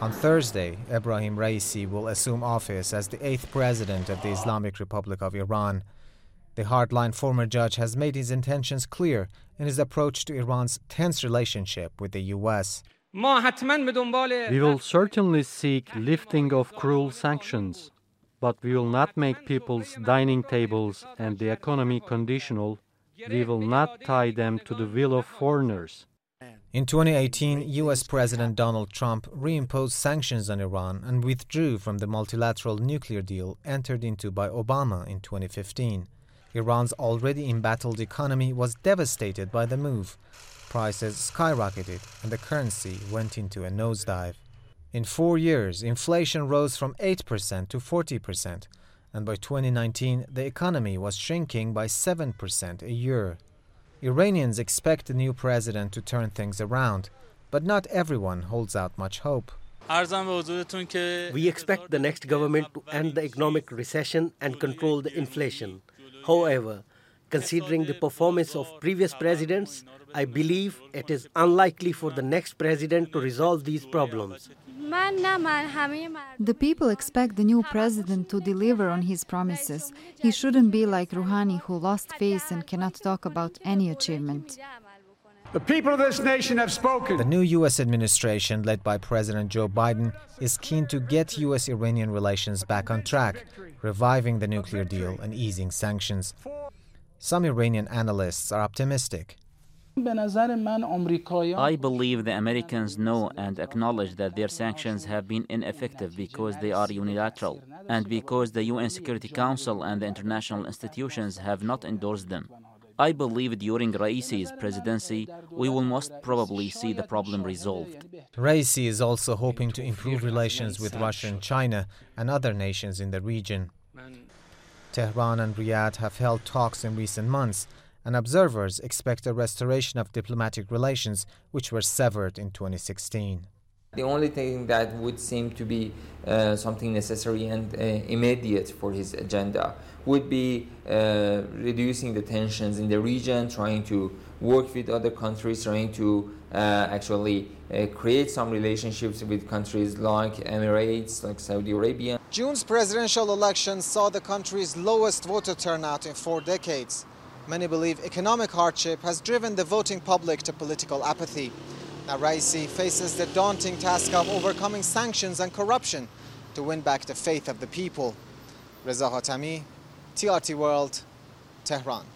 On Thursday, Ebrahim Raisi will assume office as the eighth president of the Islamic Republic of Iran. The hardline former judge has made his intentions clear in his approach to Iran's tense relationship with the U.S. We will certainly seek lifting of cruel sanctions, but we will not make people's dining tables and the economy conditional. We will not tie them to the will of foreigners. In 2018, US President Donald Trump reimposed sanctions on Iran and withdrew from the multilateral nuclear deal entered into by Obama in 2015. Iran's already embattled economy was devastated by the move. Prices skyrocketed and the currency went into a nosedive. In four years, inflation rose from 8% to 40%, and by 2019, the economy was shrinking by 7% a year. Iranians expect the new president to turn things around, but not everyone holds out much hope. We expect the next government to end the economic recession and control the inflation. However, considering the performance of previous presidents, I believe it is unlikely for the next president to resolve these problems. The people expect the new president to deliver on his promises. He shouldn't be like Rouhani, who lost face and cannot talk about any achievement. The people of this nation have spoken. The new U.S. administration, led by President Joe Biden, is keen to get U.S. Iranian relations back on track, reviving the nuclear deal and easing sanctions. Some Iranian analysts are optimistic. I believe the Americans know and acknowledge that their sanctions have been ineffective because they are unilateral and because the UN Security Council and the international institutions have not endorsed them. I believe during Raisi's presidency, we will most probably see the problem resolved. Raisi is also hoping to improve relations with Russia and China and other nations in the region. Tehran and Riyadh have held talks in recent months, and observers expect a restoration of diplomatic relations which were severed in 2016. The only thing that would seem to be uh, something necessary and uh, immediate for his agenda would be uh, reducing the tensions in the region, trying to work with other countries, trying to uh, actually uh, create some relationships with countries like Emirates, like Saudi Arabia. June's presidential election saw the country's lowest voter turnout in four decades. Many believe economic hardship has driven the voting public to political apathy. Now Raisi faces the daunting task of overcoming sanctions and corruption to win back the faith of the people. Reza Hatami, TRT World, Tehran.